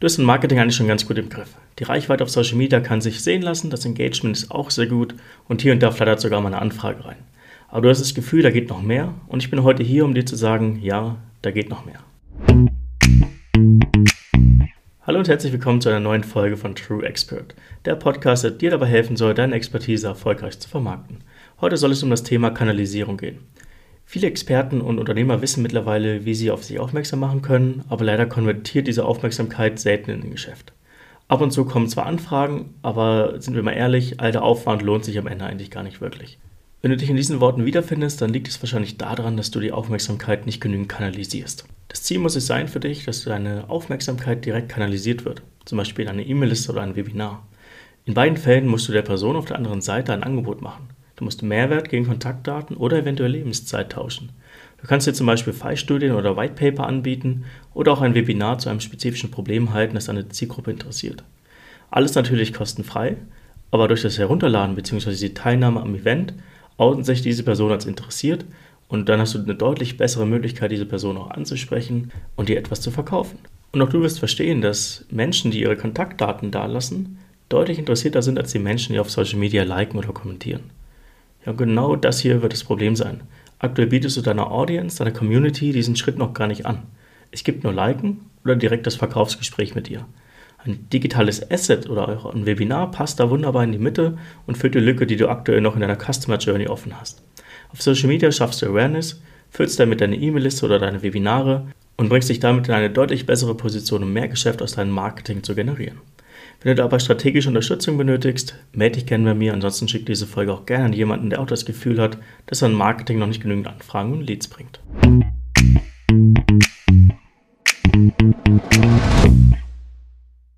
Du hast im Marketing eigentlich schon ganz gut im Griff. Die Reichweite auf Social Media kann sich sehen lassen, das Engagement ist auch sehr gut und hier und da flattert sogar mal eine Anfrage rein. Aber du hast das Gefühl, da geht noch mehr und ich bin heute hier, um dir zu sagen, ja, da geht noch mehr. Hallo und herzlich willkommen zu einer neuen Folge von True Expert, der Podcast, der dir dabei helfen soll, deine Expertise erfolgreich zu vermarkten. Heute soll es um das Thema Kanalisierung gehen. Viele Experten und Unternehmer wissen mittlerweile, wie sie auf sich aufmerksam machen können, aber leider konvertiert diese Aufmerksamkeit selten in ein Geschäft. Ab und zu kommen zwar Anfragen, aber sind wir mal ehrlich, all der Aufwand lohnt sich am Ende eigentlich gar nicht wirklich. Wenn du dich in diesen Worten wiederfindest, dann liegt es wahrscheinlich daran, dass du die Aufmerksamkeit nicht genügend kanalisierst. Das Ziel muss es sein für dich, dass deine Aufmerksamkeit direkt kanalisiert wird, zum Beispiel in eine E-Mail-Liste oder ein Webinar. In beiden Fällen musst du der Person auf der anderen Seite ein Angebot machen. Du musst Mehrwert gegen Kontaktdaten oder eventuell Lebenszeit tauschen. Du kannst dir zum Beispiel Fallstudien oder Whitepaper anbieten oder auch ein Webinar zu einem spezifischen Problem halten, das deine Zielgruppe interessiert. Alles natürlich kostenfrei, aber durch das Herunterladen bzw. die Teilnahme am Event outen sich diese Person als interessiert und dann hast du eine deutlich bessere Möglichkeit, diese Person auch anzusprechen und dir etwas zu verkaufen. Und auch du wirst verstehen, dass Menschen, die ihre Kontaktdaten dalassen, deutlich interessierter sind als die Menschen, die auf Social Media liken oder kommentieren. Ja, genau das hier wird das Problem sein. Aktuell bietest du deiner Audience, deiner Community diesen Schritt noch gar nicht an. Es gibt nur Liken oder direkt das Verkaufsgespräch mit dir. Ein digitales Asset oder auch ein Webinar passt da wunderbar in die Mitte und füllt die Lücke, die du aktuell noch in deiner Customer Journey offen hast. Auf Social Media schaffst du Awareness, füllst damit deine E-Mail-Liste oder deine Webinare und bringst dich damit in eine deutlich bessere Position, um mehr Geschäft aus deinem Marketing zu generieren. Wenn du dabei strategische Unterstützung benötigst, melde dich gerne bei mir. Ansonsten schick diese Folge auch gerne an jemanden, der auch das Gefühl hat, dass sein Marketing noch nicht genügend Anfragen und Leads bringt.